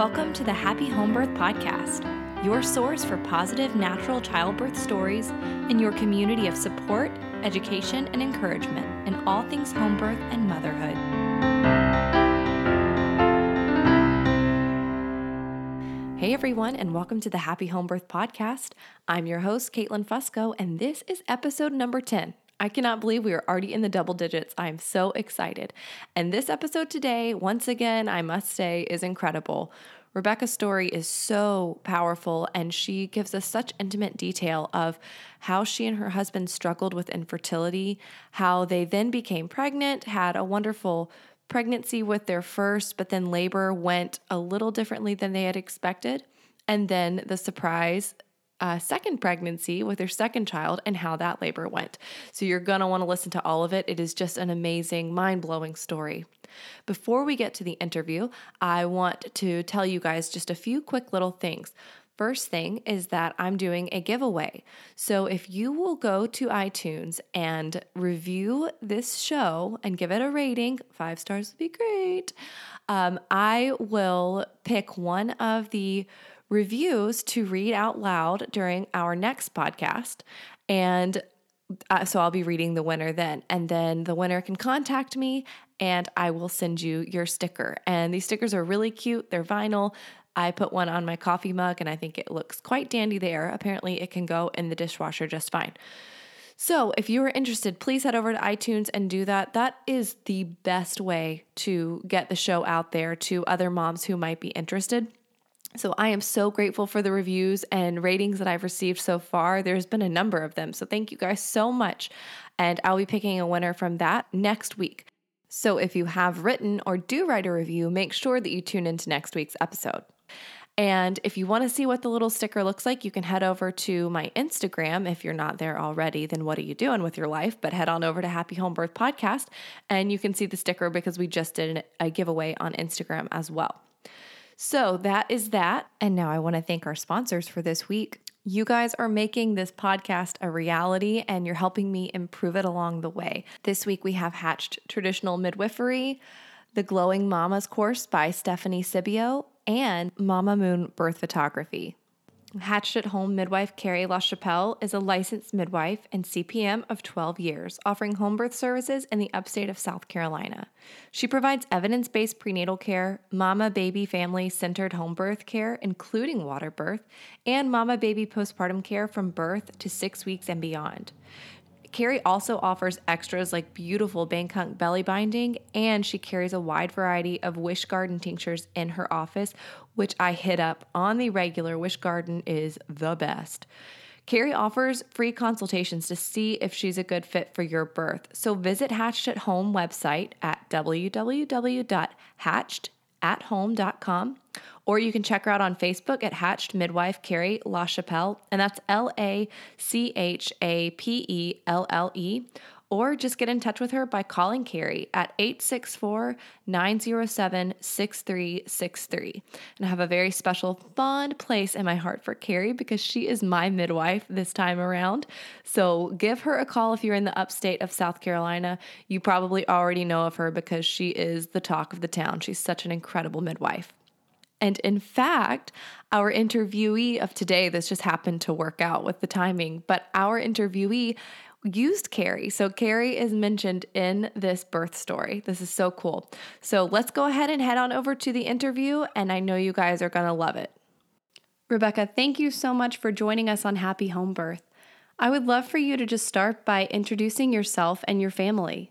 Welcome to the Happy Home Birth Podcast, your source for positive natural childbirth stories in your community of support, education, and encouragement in all things home birth and motherhood. Hey everyone, and welcome to the Happy Home Birth Podcast. I'm your host, Caitlin Fusco, and this is episode number 10. I cannot believe we are already in the double digits. I am so excited. And this episode today, once again, I must say, is incredible. Rebecca's story is so powerful, and she gives us such intimate detail of how she and her husband struggled with infertility, how they then became pregnant, had a wonderful pregnancy with their first, but then labor went a little differently than they had expected. And then the surprise uh, second pregnancy with her second child and how that labor went. So you're going to want to listen to all of it. It is just an amazing, mind blowing story. Before we get to the interview, I want to tell you guys just a few quick little things. First thing is that I'm doing a giveaway. So if you will go to iTunes and review this show and give it a rating, five stars would be great. Um, I will pick one of the reviews to read out loud during our next podcast. And uh, so I'll be reading the winner then. And then the winner can contact me and I will send you your sticker. And these stickers are really cute, they're vinyl. I put one on my coffee mug and I think it looks quite dandy there. Apparently, it can go in the dishwasher just fine. So, if you are interested, please head over to iTunes and do that. That is the best way to get the show out there to other moms who might be interested. So I am so grateful for the reviews and ratings that I've received so far. There's been a number of them. So thank you guys so much. And I'll be picking a winner from that next week. So if you have written or do write a review, make sure that you tune into next week's episode. And if you want to see what the little sticker looks like, you can head over to my Instagram. If you're not there already, then what are you doing with your life? But head on over to Happy Home Birth Podcast and you can see the sticker because we just did a giveaway on Instagram as well. So that is that. And now I want to thank our sponsors for this week. You guys are making this podcast a reality and you're helping me improve it along the way. This week we have Hatched Traditional Midwifery, the Glowing Mamas course by Stephanie Sibio, and Mama Moon Birth Photography. Hatched at Home midwife Carrie LaChapelle is a licensed midwife and CPM of 12 years, offering home birth services in the upstate of South Carolina. She provides evidence based prenatal care, mama baby family centered home birth care, including water birth, and mama baby postpartum care from birth to six weeks and beyond. Carrie also offers extras like beautiful Bengkung belly binding, and she carries a wide variety of Wish Garden tinctures in her office, which I hit up on the regular. Wish Garden is the best. Carrie offers free consultations to see if she's a good fit for your birth. So visit Hatched at Home website at www.hatchedathome.com or you can check her out on Facebook at Hatched Midwife Carrie LaChapelle, and that's L A C H A P E L L E. Or just get in touch with her by calling Carrie at 864 907 6363. And I have a very special, fond place in my heart for Carrie because she is my midwife this time around. So give her a call if you're in the upstate of South Carolina. You probably already know of her because she is the talk of the town. She's such an incredible midwife. And in fact, our interviewee of today, this just happened to work out with the timing, but our interviewee used Carrie. So Carrie is mentioned in this birth story. This is so cool. So let's go ahead and head on over to the interview, and I know you guys are going to love it. Rebecca, thank you so much for joining us on Happy Home Birth. I would love for you to just start by introducing yourself and your family.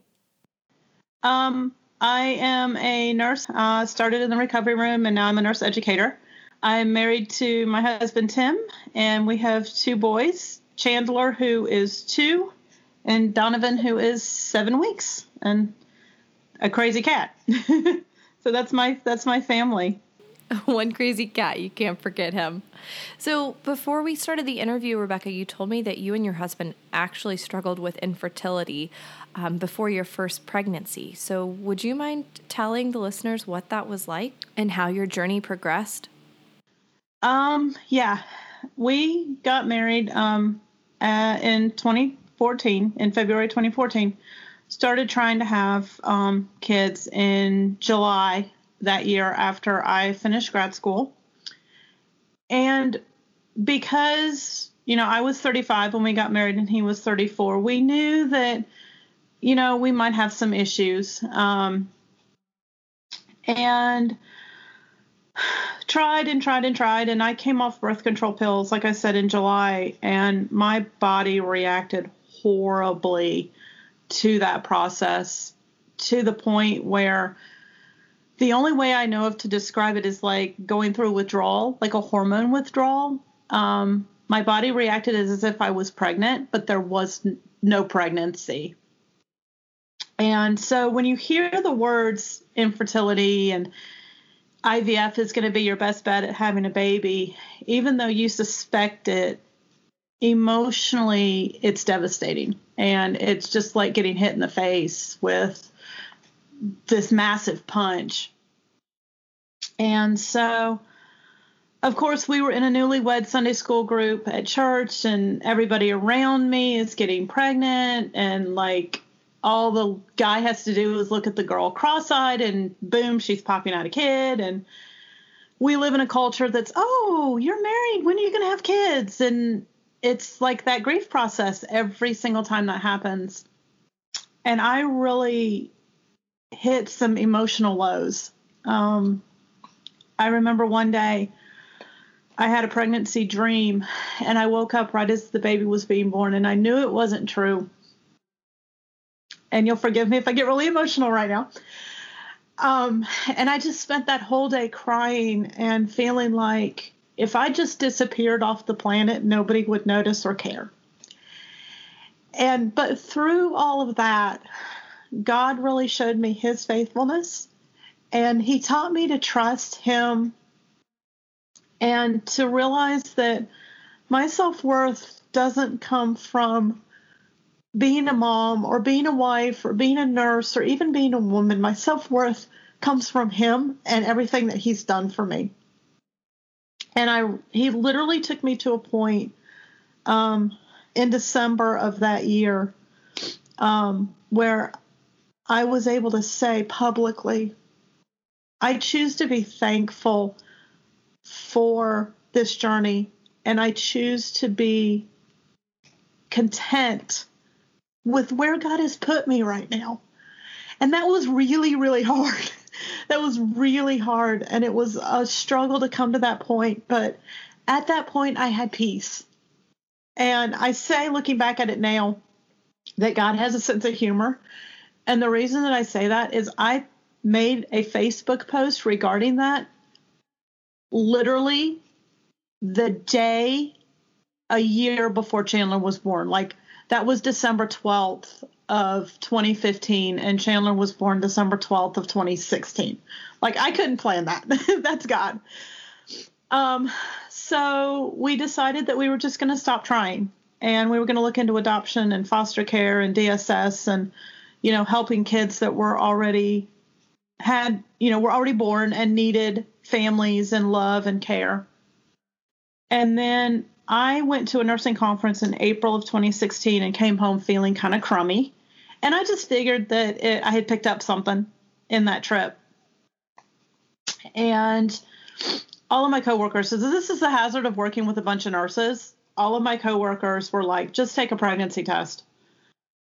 Um, I am a nurse. Uh, started in the recovery room, and now I'm a nurse educator. I'm married to my husband Tim, and we have two boys: Chandler, who is two, and Donovan, who is seven weeks, and a crazy cat. so that's my that's my family. One crazy cat, you can't forget him. So, before we started the interview, Rebecca, you told me that you and your husband actually struggled with infertility um, before your first pregnancy. So, would you mind telling the listeners what that was like and how your journey progressed? Um, yeah, we got married um, uh, in 2014, in February 2014. Started trying to have um, kids in July that year after I finished grad school. And because, you know, I was 35 when we got married and he was 34, we knew that, you know, we might have some issues. Um, and tried and tried and tried. And I came off birth control pills, like I said, in July, and my body reacted horribly to that process to the point where the only way I know of to describe it is like going through withdrawal, like a hormone withdrawal. Um, my body reacted as if I was pregnant, but there was no pregnancy. And so when you hear the words infertility and IVF is going to be your best bet at having a baby, even though you suspect it, emotionally it's devastating. And it's just like getting hit in the face with this massive punch. And so, of course, we were in a newlywed Sunday school group at church, and everybody around me is getting pregnant, and like all the guy has to do is look at the girl cross-eyed, and boom, she's popping out a kid. And we live in a culture that's, oh, you're married. When are you going to have kids? And it's like that grief process every single time that happens. And I really hit some emotional lows. Um, I remember one day I had a pregnancy dream and I woke up right as the baby was being born and I knew it wasn't true. And you'll forgive me if I get really emotional right now. Um, and I just spent that whole day crying and feeling like if I just disappeared off the planet, nobody would notice or care. And but through all of that, God really showed me his faithfulness and he taught me to trust him and to realize that my self worth doesn't come from being a mom or being a wife or being a nurse or even being a woman. My self worth comes from him and everything that he's done for me. And I, he literally took me to a point um, in December of that year um, where I was able to say publicly, I choose to be thankful for this journey and I choose to be content with where God has put me right now. And that was really, really hard. That was really hard. And it was a struggle to come to that point. But at that point, I had peace. And I say, looking back at it now, that God has a sense of humor and the reason that I say that is I made a Facebook post regarding that literally the day a year before Chandler was born. Like that was December 12th of 2015 and Chandler was born December 12th of 2016. Like I couldn't plan that. That's God. Um so we decided that we were just going to stop trying and we were going to look into adoption and foster care and DSS and you know, helping kids that were already had, you know, were already born and needed families and love and care. And then I went to a nursing conference in April of 2016 and came home feeling kind of crummy. And I just figured that it, I had picked up something in that trip. And all of my coworkers, so this is the hazard of working with a bunch of nurses. All of my coworkers were like, just take a pregnancy test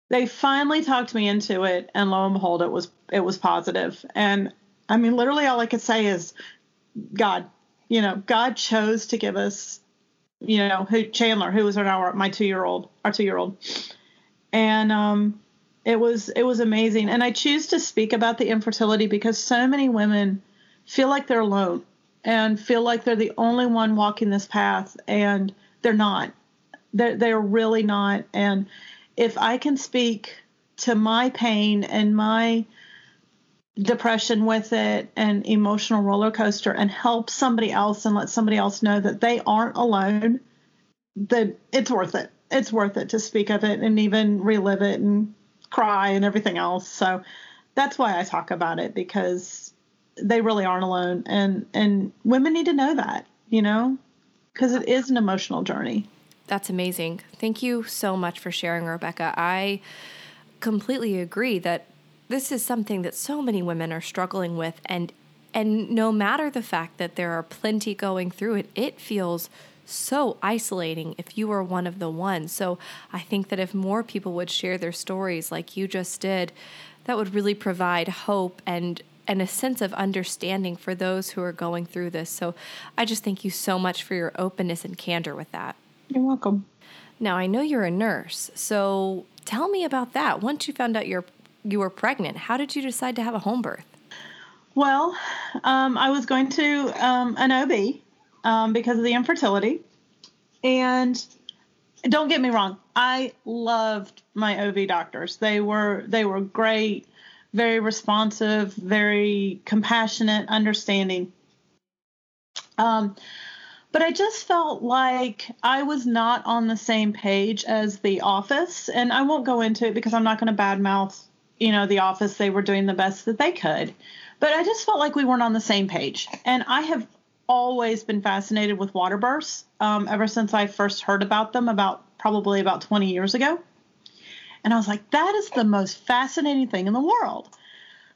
they finally talked me into it and lo and behold it was it was positive. and i mean literally all i could say is god you know god chose to give us you know who chandler who was our my two year old our two year old and um it was it was amazing. And i choose to speak about the infertility because so many women feel like they're alone and feel like they're the only one walking this path and they're not. They're, they're really not. And if I can speak to my pain and my depression with it and emotional roller coaster and help somebody else and let somebody else know that they aren't alone, that it's worth it. It's worth it to speak of it and even relive it and cry and everything else. So that's why I talk about it because they really aren't alone and and women need to know that, you know, because it is an emotional journey. That's amazing. Thank you so much for sharing, Rebecca. I completely agree that this is something that so many women are struggling with and And no matter the fact that there are plenty going through it, it feels so isolating if you were one of the ones. So I think that if more people would share their stories like you just did, that would really provide hope and and a sense of understanding for those who are going through this. So I just thank you so much for your openness and candor with that. You're welcome. Now I know you're a nurse, so tell me about that. Once you found out you're you were pregnant, how did you decide to have a home birth? Well, um, I was going to um, an OB um, because of the infertility, and don't get me wrong, I loved my OB doctors. They were they were great, very responsive, very compassionate, understanding. Um, but I just felt like I was not on the same page as the office, and I won't go into it because I'm not going to badmouth, you know, the office. They were doing the best that they could, but I just felt like we weren't on the same page. And I have always been fascinated with water births um, ever since I first heard about them, about probably about 20 years ago. And I was like, that is the most fascinating thing in the world.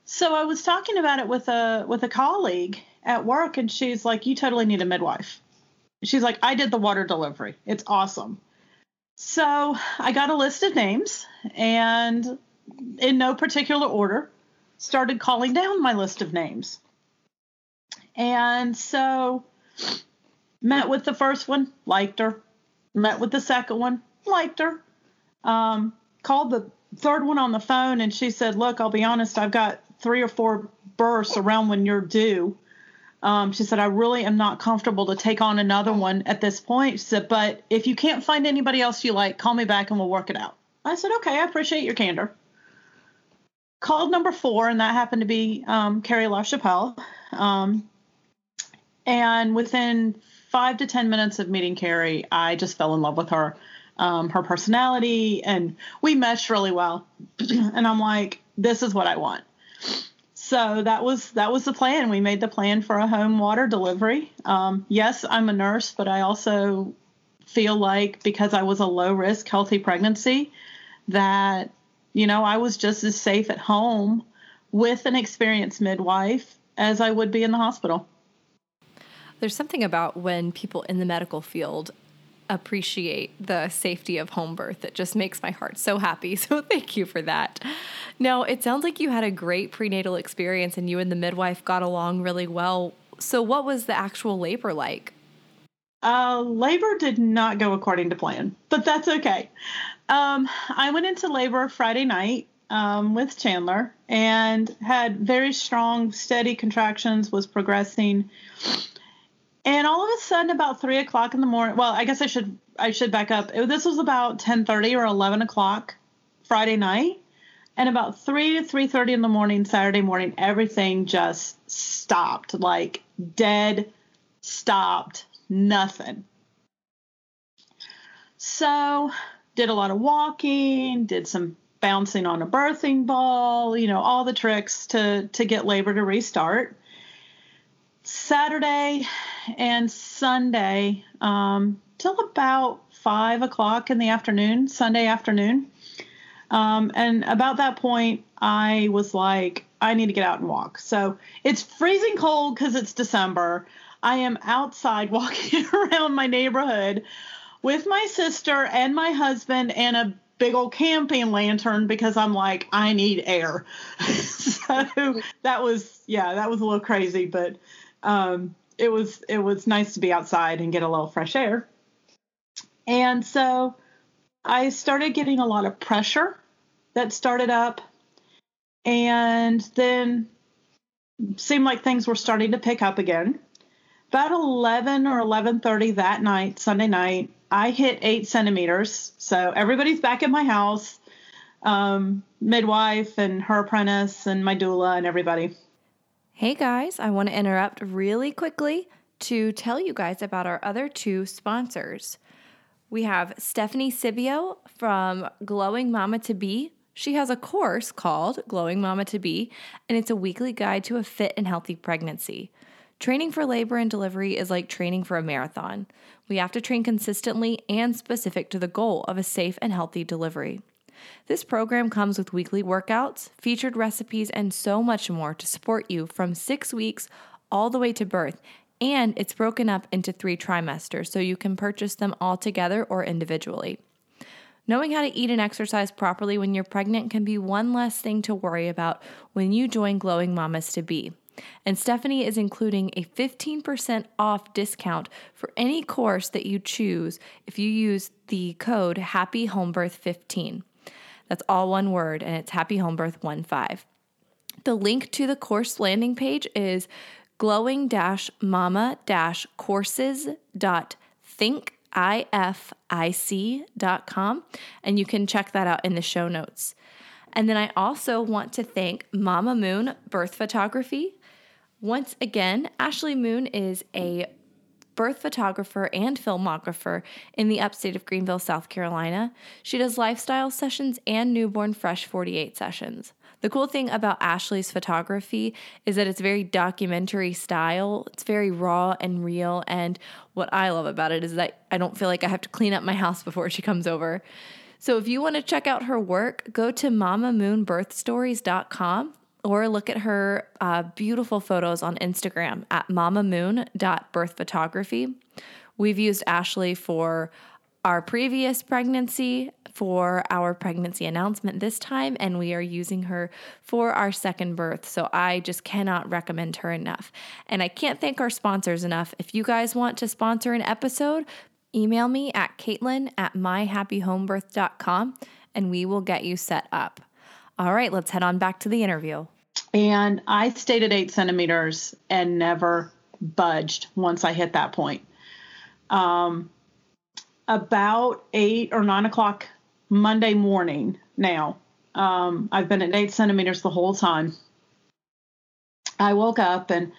So I was talking about it with a with a colleague at work, and she's like, "You totally need a midwife." She's like, "I did the water delivery. It's awesome." So I got a list of names, and in no particular order, started calling down my list of names. And so met with the first one, liked her. Met with the second one, liked her. Um, called the third one on the phone, and she said, "Look, I'll be honest. I've got three or four births around when you're due." Um, she said, "I really am not comfortable to take on another one at this point." She said, "But if you can't find anybody else you like, call me back and we'll work it out." I said, "Okay, I appreciate your candor." Called number four, and that happened to be um, Carrie LaChapelle. Um, and within five to 10 minutes of meeting Carrie, I just fell in love with her, um, her personality, and we meshed really well. and I'm like, this is what I want. So that was that was the plan. We made the plan for a home water delivery. Um, yes, I'm a nurse, but I also feel like because I was a low risk, healthy pregnancy, that you know I was just as safe at home with an experienced midwife as I would be in the hospital. There's something about when people in the medical field appreciate the safety of home birth that just makes my heart so happy. So thank you for that. Now, it sounds like you had a great prenatal experience and you and the midwife got along really well. So, what was the actual labor like? Uh, labor did not go according to plan, but that's okay. Um, I went into labor Friday night um, with Chandler and had very strong, steady contractions, was progressing and all of a sudden, about three o'clock in the morning. Well, I guess I should I should back up. It, this was about ten thirty or eleven o'clock Friday night, and about three to three thirty in the morning Saturday morning, everything just stopped, like dead, stopped, nothing. So, did a lot of walking, did some bouncing on a birthing ball, you know, all the tricks to to get labor to restart. Saturday and Sunday um, till about five o'clock in the afternoon, Sunday afternoon. Um, and about that point, I was like, I need to get out and walk. So it's freezing cold because it's December. I am outside walking around my neighborhood with my sister and my husband and a big old camping lantern because I'm like, I need air. so that was, yeah, that was a little crazy, but um, it was it was nice to be outside and get a little fresh air. And so I started getting a lot of pressure that started up and then seemed like things were starting to pick up again. About 11 or 11:30 that night, Sunday night, I hit eight centimeters. So everybody's back at my house, um, midwife and her apprentice and my doula and everybody. Hey guys, I want to interrupt really quickly to tell you guys about our other two sponsors. We have Stephanie Sibio from Glowing Mama to Be. She has a course called Glowing Mama to Be, and it's a weekly guide to a fit and healthy pregnancy. Training for labor and delivery is like training for a marathon. We have to train consistently and specific to the goal of a safe and healthy delivery. This program comes with weekly workouts, featured recipes, and so much more to support you from six weeks all the way to birth. And it's broken up into three trimesters, so you can purchase them all together or individually. Knowing how to eat and exercise properly when you're pregnant can be one less thing to worry about when you join Glowing Mamas to Be. And Stephanie is including a 15% off discount for any course that you choose if you use the code HappyHomeBirth15. That's all one word, and it's HappyHomeBirth15. The link to the course landing page is glowing mama courses.thinkific.com, and you can check that out in the show notes. And then I also want to thank Mama Moon Birth Photography. Once again, Ashley Moon is a birth photographer and filmographer in the upstate of Greenville, South Carolina. She does lifestyle sessions and newborn fresh 48 sessions. The cool thing about Ashley's photography is that it's very documentary style. It's very raw and real. And what I love about it is that I don't feel like I have to clean up my house before she comes over. So if you want to check out her work, go to mamamoonbirthstories.com or look at her uh, beautiful photos on Instagram at mamamoon.birthphotography. We've used Ashley for our previous pregnancy, for our pregnancy announcement this time, and we are using her for our second birth. So I just cannot recommend her enough. And I can't thank our sponsors enough. If you guys want to sponsor an episode, email me at caitlin at myhappyhomebirth.com and we will get you set up. All right, let's head on back to the interview. And I stayed at eight centimeters and never budged once I hit that point. Um, about eight or nine o'clock Monday morning now. Um, I've been at eight centimeters the whole time. I woke up and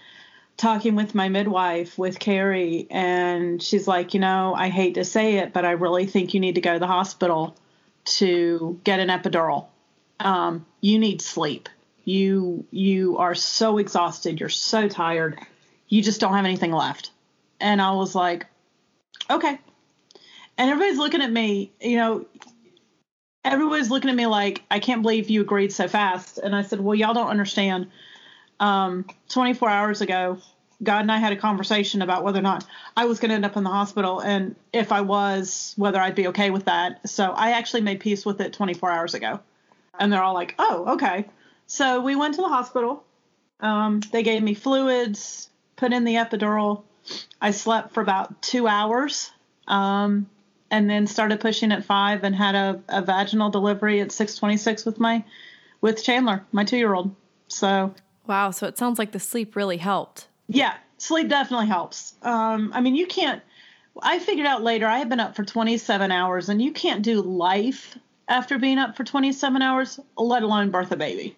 talking with my midwife, with Carrie, and she's like, you know, I hate to say it, but I really think you need to go to the hospital to get an epidural. Um, you need sleep. You you are so exhausted. You're so tired. You just don't have anything left. And I was like, okay. And everybody's looking at me. You know, everybody's looking at me like, I can't believe you agreed so fast. And I said, well, y'all don't understand. Um, 24 hours ago, God and I had a conversation about whether or not I was going to end up in the hospital and if I was, whether I'd be okay with that. So I actually made peace with it 24 hours ago. And they're all like, oh, okay. So we went to the hospital. Um, they gave me fluids, put in the epidural. I slept for about two hours. Um, and then started pushing at five and had a, a vaginal delivery at 626 with my with chandler my two-year-old so wow so it sounds like the sleep really helped yeah sleep definitely helps um, i mean you can't i figured out later i had been up for 27 hours and you can't do life after being up for 27 hours let alone birth a baby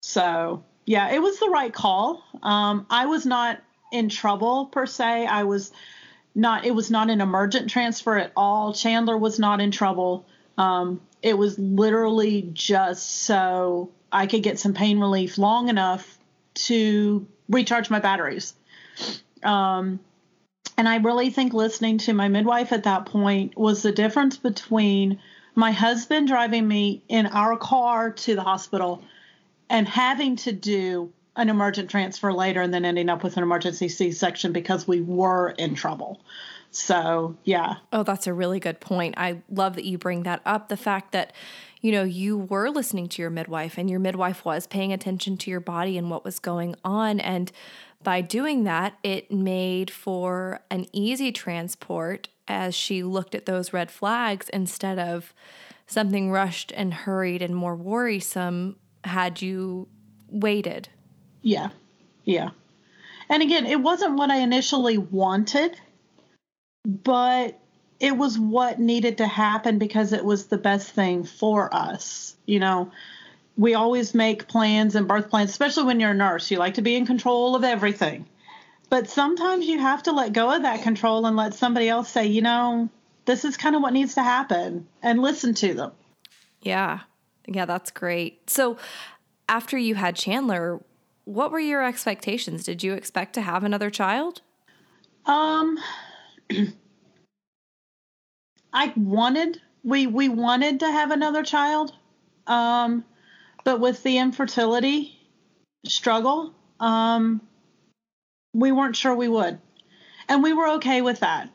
so yeah it was the right call um, i was not in trouble per se i was not it was not an emergent transfer at all. Chandler was not in trouble. Um, it was literally just so I could get some pain relief long enough to recharge my batteries. Um, and I really think listening to my midwife at that point was the difference between my husband driving me in our car to the hospital and having to do an emergent transfer later and then ending up with an emergency C section because we were in trouble. So, yeah. Oh, that's a really good point. I love that you bring that up. The fact that, you know, you were listening to your midwife and your midwife was paying attention to your body and what was going on. And by doing that, it made for an easy transport as she looked at those red flags instead of something rushed and hurried and more worrisome had you waited. Yeah. Yeah. And again, it wasn't what I initially wanted, but it was what needed to happen because it was the best thing for us. You know, we always make plans and birth plans, especially when you're a nurse. You like to be in control of everything. But sometimes you have to let go of that control and let somebody else say, you know, this is kind of what needs to happen and listen to them. Yeah. Yeah, that's great. So after you had Chandler, what were your expectations? Did you expect to have another child? Um I wanted we we wanted to have another child. Um but with the infertility struggle, um we weren't sure we would. And we were okay with that.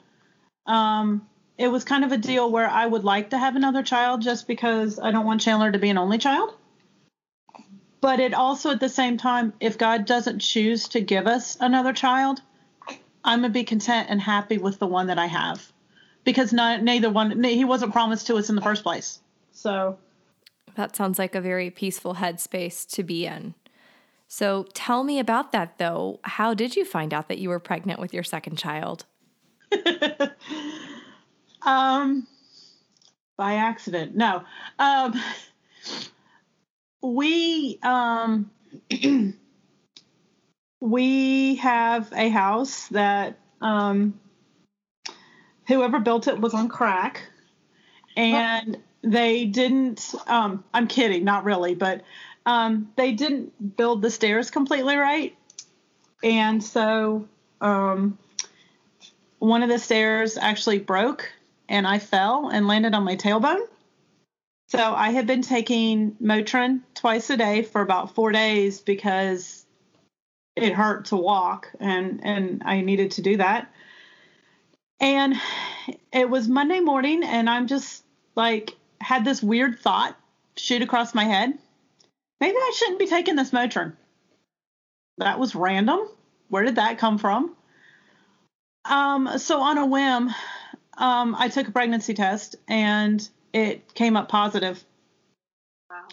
Um, it was kind of a deal where I would like to have another child just because I don't want Chandler to be an only child. But it also, at the same time, if God doesn't choose to give us another child, I'm going to be content and happy with the one that I have because not, neither one, he wasn't promised to us in the first place. So that sounds like a very peaceful headspace to be in. So tell me about that though. How did you find out that you were pregnant with your second child? um, by accident. No. Um, we um, we have a house that um, whoever built it was on crack, and they didn't. Um, I'm kidding, not really, but um, they didn't build the stairs completely right, and so um, one of the stairs actually broke, and I fell and landed on my tailbone. So I had been taking Motrin twice a day for about four days because it hurt to walk and and I needed to do that. And it was Monday morning and I'm just like had this weird thought shoot across my head. Maybe I shouldn't be taking this Motrin. That was random. Where did that come from? Um, so on a whim, um, I took a pregnancy test and it came up positive. Wow.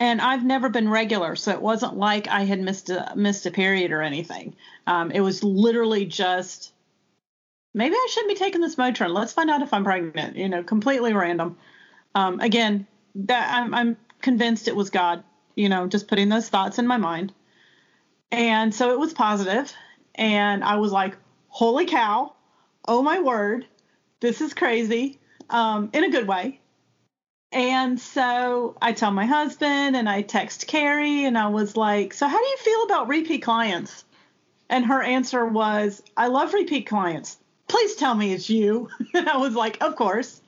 And I've never been regular, so it wasn't like I had missed a missed a period or anything. Um, it was literally just maybe I shouldn't be taking this Motrin. Let's find out if I'm pregnant. You know, completely random. Um, again, that I'm, I'm convinced it was God. You know, just putting those thoughts in my mind. And so it was positive, and I was like, "Holy cow! Oh my word! This is crazy." um, in a good way. And so I tell my husband and I text Carrie and I was like, So, how do you feel about repeat clients? And her answer was, I love repeat clients. Please tell me it's you. and I was like, Of course.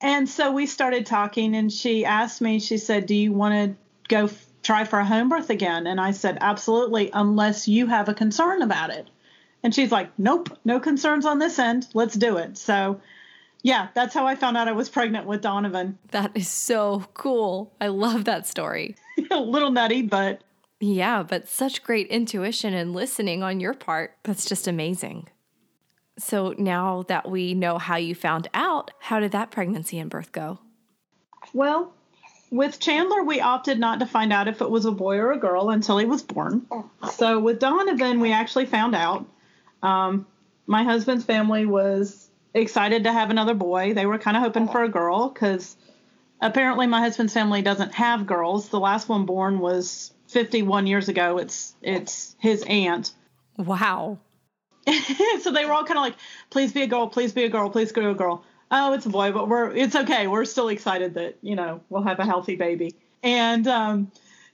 And so we started talking and she asked me, She said, Do you want to go f- try for a home birth again? And I said, Absolutely, unless you have a concern about it. And she's like, Nope, no concerns on this end. Let's do it. So, yeah, that's how I found out I was pregnant with Donovan. That is so cool. I love that story. a little nutty, but. Yeah, but such great intuition and listening on your part. That's just amazing. So now that we know how you found out, how did that pregnancy and birth go? Well, with Chandler, we opted not to find out if it was a boy or a girl until he was born. So with Donovan, we actually found out. Um, my husband's family was excited to have another boy. They were kind of hoping for a girl because apparently my husband's family doesn't have girls. The last one born was 51 years ago. It's it's his aunt. Wow. so they were all kind of like, please be a girl, please be a girl, please go a girl. Oh, it's a boy, but we're it's okay. We're still excited that you know we'll have a healthy baby. And um,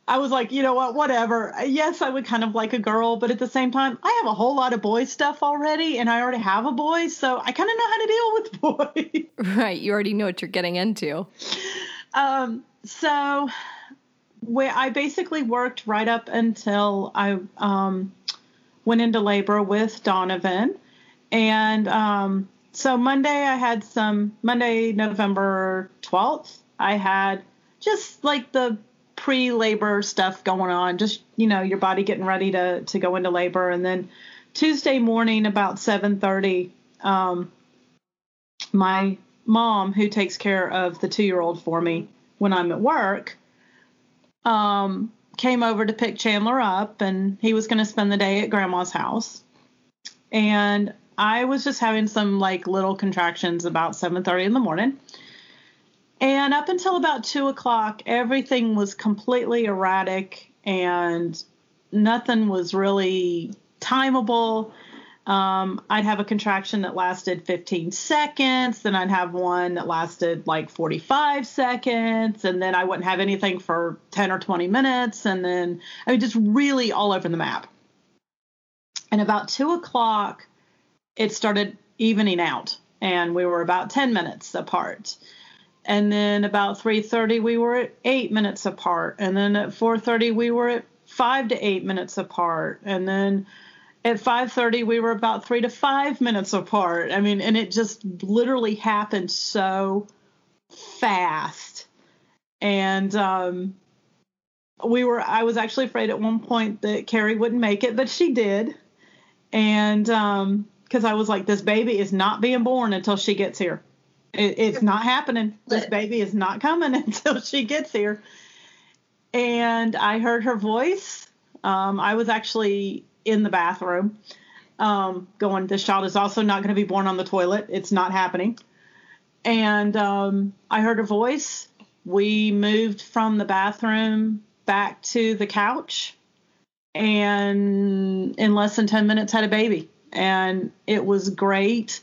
I was like, you know what, whatever. Yes, I would kind of like a girl, but at the same time, I have a whole lot of boy stuff already, and I already have a boy, so I kind of know how to deal with boys. Right, you already know what you're getting into. Um, so where I basically worked right up until I um, went into labor with Donovan, and um, so Monday I had some Monday, November twelfth, I had just like the pre-labor stuff going on, just you know your body getting ready to to go into labor, and then Tuesday morning about 7:30, um, my mom, who takes care of the two-year-old for me when I'm at work, um, came over to pick Chandler up, and he was going to spend the day at Grandma's house, and I was just having some like little contractions about 7:30 in the morning. And up until about two o'clock, everything was completely erratic and nothing was really timeable. Um, I'd have a contraction that lasted 15 seconds, then I'd have one that lasted like 45 seconds, and then I wouldn't have anything for 10 or 20 minutes, and then I mean, just really all over the map. And about two o'clock, it started evening out, and we were about 10 minutes apart and then about 3.30 we were at eight minutes apart and then at 4.30 we were at five to eight minutes apart and then at 5:30 we were about 3 to 5 minutes apart. I mean, and it just literally happened so fast. And um we were I was actually afraid at one point that Carrie wouldn't make it, but she did. And um cuz I was like this baby is not being born until she gets here. It, it's not happening. This baby is not coming until she gets here. And I heard her voice. Um, I was actually in the bathroom um, going, This child is also not going to be born on the toilet. It's not happening. And um, I heard her voice. We moved from the bathroom back to the couch and in less than 10 minutes had a baby. And it was great.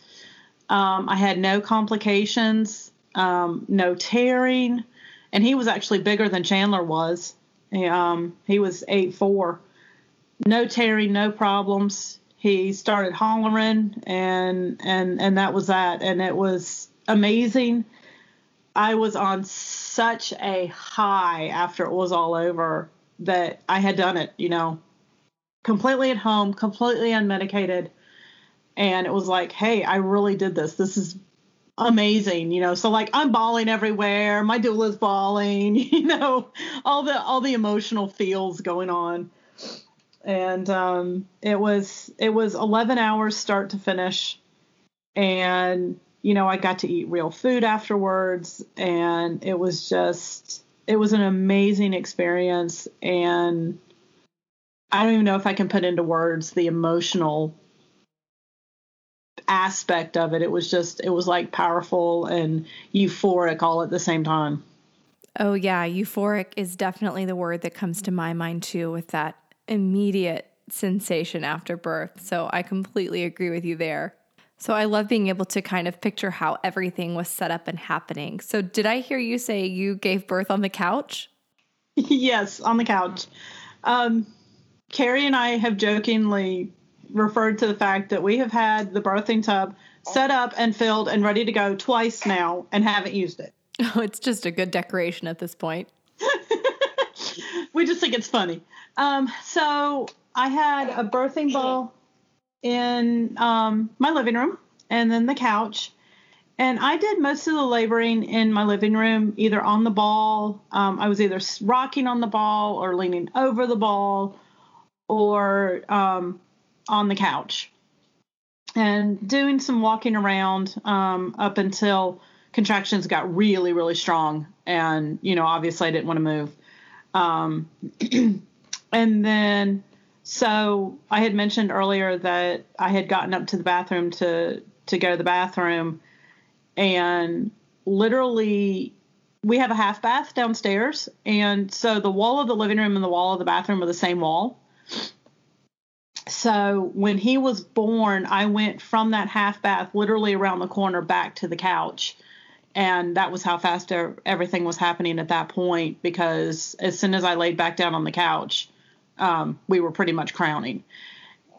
Um, I had no complications, um, no tearing, and he was actually bigger than Chandler was. Um, he was eight four, no tearing, no problems. He started hollering, and and and that was that, and it was amazing. I was on such a high after it was all over that I had done it, you know, completely at home, completely unmedicated and it was like, hey, I really did this. This is amazing, you know. So like I'm bawling everywhere, my doula's bawling, you know, all the all the emotional feels going on. And um, it was it was 11 hours start to finish, and you know I got to eat real food afterwards, and it was just it was an amazing experience, and I don't even know if I can put into words the emotional aspect of it. It was just, it was like powerful and euphoric all at the same time. Oh, yeah. Euphoric is definitely the word that comes to my mind too, with that immediate sensation after birth. So I completely agree with you there. So I love being able to kind of picture how everything was set up and happening. So did I hear you say you gave birth on the couch? yes, on the couch. Um, Carrie and I have jokingly referred to the fact that we have had the birthing tub set up and filled and ready to go twice now and haven't used it. Oh, it's just a good decoration at this point. we just think it's funny. Um, so I had a birthing ball in um, my living room and then the couch. And I did most of the laboring in my living room, either on the ball. Um, I was either rocking on the ball or leaning over the ball or um, on the couch and doing some walking around um, up until contractions got really, really strong. And, you know, obviously I didn't want to move. Um, and then, so I had mentioned earlier that I had gotten up to the bathroom to, to go to the bathroom and literally we have a half bath downstairs. And so the wall of the living room and the wall of the bathroom are the same wall so when he was born, I went from that half bath literally around the corner back to the couch. And that was how fast everything was happening at that point because as soon as I laid back down on the couch, um, we were pretty much crowning.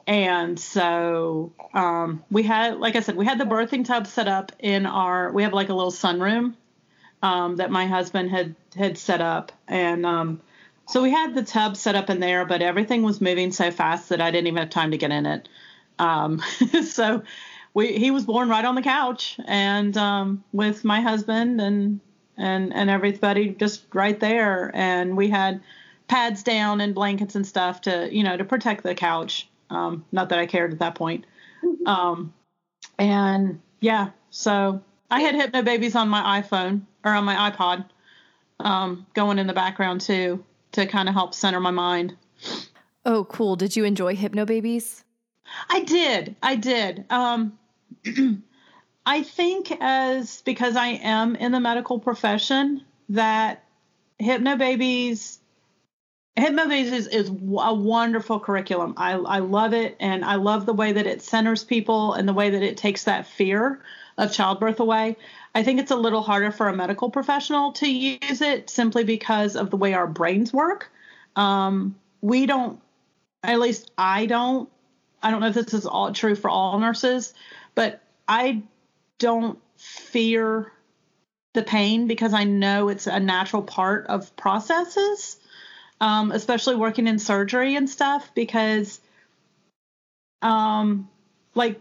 And so um, we had, like I said, we had the birthing tub set up in our, we have like a little sunroom um, that my husband had had set up. And um, so we had the tub set up in there, but everything was moving so fast that I didn't even have time to get in it. Um, so we he was born right on the couch and um, with my husband and and and everybody just right there. And we had pads down and blankets and stuff to you know to protect the couch. Um, not that i cared at that point. Um, and yeah so i had Hypnobabies on my iphone or on my ipod um, going in the background too to kind of help center my mind. Oh, cool. Did you enjoy Hypnobabies? I did. I did. Um, I think as because I am in the medical profession that Hypnobabies Hypnobabies is, is a wonderful curriculum. I, I love it, and I love the way that it centers people and the way that it takes that fear of childbirth away. I think it's a little harder for a medical professional to use it simply because of the way our brains work. Um, we don't, at least I don't, I don't know if this is all true for all nurses, but I don't fear the pain because I know it's a natural part of processes, um, especially working in surgery and stuff, because um, like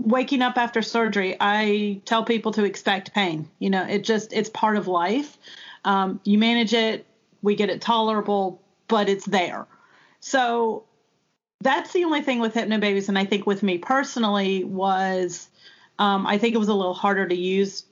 waking up after surgery, I tell people to expect pain. You know, it just it's part of life. Um, you manage it, we get it tolerable, but it's there. So that's the only thing with Hypnobabies, and I think with me personally was um, I think it was a little harder to use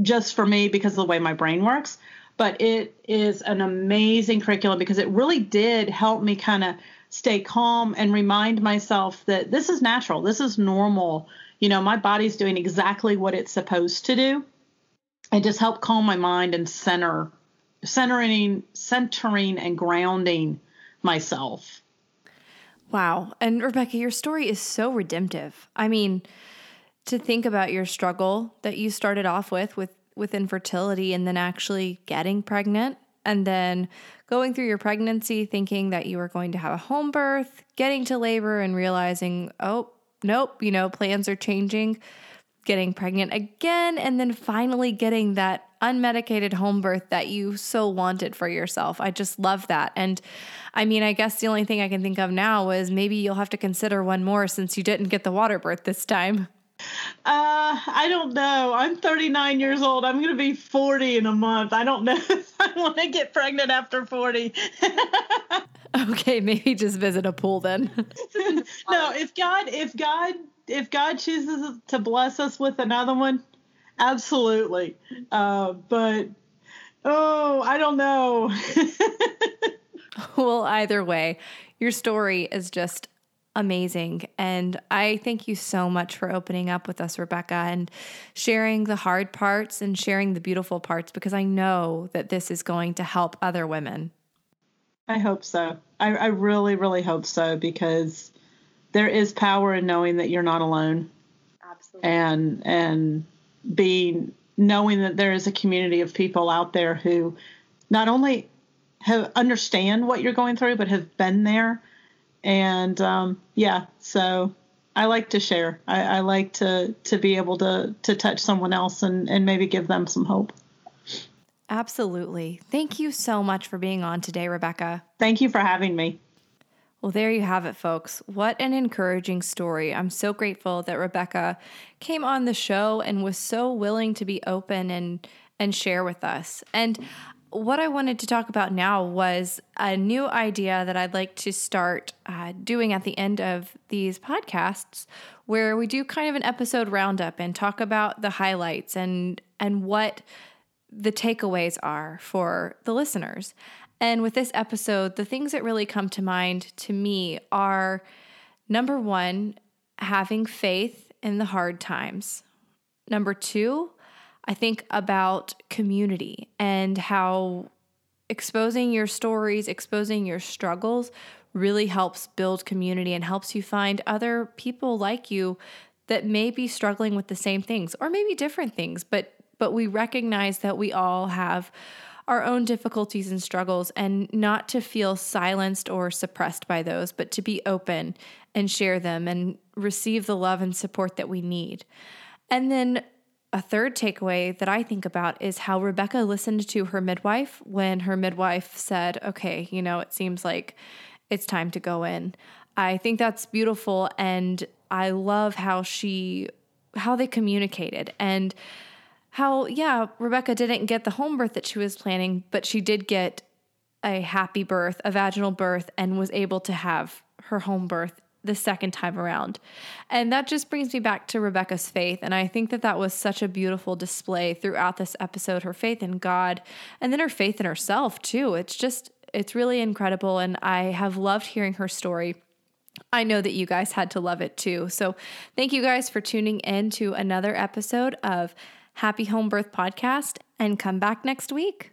just for me because of the way my brain works. But it is an amazing curriculum because it really did help me kind of stay calm and remind myself that this is natural, this is normal. You know, my body's doing exactly what it's supposed to do. And just help calm my mind and center, centering, centering and grounding myself. Wow. And Rebecca, your story is so redemptive. I mean, to think about your struggle that you started off with with with infertility and then actually getting pregnant and then going through your pregnancy thinking that you were going to have a home birth, getting to labor and realizing, "Oh, nope, you know, plans are changing." Getting pregnant again and then finally getting that unmedicated home birth that you so wanted for yourself. I just love that. And I mean, I guess the only thing I can think of now is maybe you'll have to consider one more since you didn't get the water birth this time. Uh, I don't know. I'm 39 years old. I'm going to be 40 in a month. I don't know if I want to get pregnant after 40. okay, maybe just visit a pool then. no, if God, if God, if God chooses to bless us with another one, absolutely. Uh, but oh, I don't know. well, either way, your story is just amazing. And I thank you so much for opening up with us, Rebecca, and sharing the hard parts and sharing the beautiful parts because I know that this is going to help other women. I hope so. I, I really, really hope so because there is power in knowing that you're not alone. Absolutely. And and being knowing that there is a community of people out there who not only have understand what you're going through, but have been there and um, yeah, so I like to share. I, I, like to to be able to to touch someone else and and maybe give them some hope. Absolutely. Thank you so much for being on today, Rebecca. Thank you for having me. Well, there you have it, folks. What an encouraging story. I'm so grateful that Rebecca came on the show and was so willing to be open and and share with us. And what I wanted to talk about now was a new idea that I'd like to start uh, doing at the end of these podcasts, where we do kind of an episode roundup and talk about the highlights and and what the takeaways are for the listeners. And with this episode, the things that really come to mind to me are number one, having faith in the hard times. Number two, I think about community and how exposing your stories, exposing your struggles really helps build community and helps you find other people like you that may be struggling with the same things or maybe different things, but but we recognize that we all have our own difficulties and struggles and not to feel silenced or suppressed by those, but to be open and share them and receive the love and support that we need. And then a third takeaway that I think about is how Rebecca listened to her midwife when her midwife said, okay, you know, it seems like it's time to go in. I think that's beautiful. And I love how she, how they communicated and how, yeah, Rebecca didn't get the home birth that she was planning, but she did get a happy birth, a vaginal birth, and was able to have her home birth the second time around. And that just brings me back to Rebecca's faith. And I think that that was such a beautiful display throughout this episode her faith in God and then her faith in herself, too. It's just, it's really incredible. And I have loved hearing her story. I know that you guys had to love it too. So thank you guys for tuning in to another episode of Happy Home Birth Podcast and come back next week.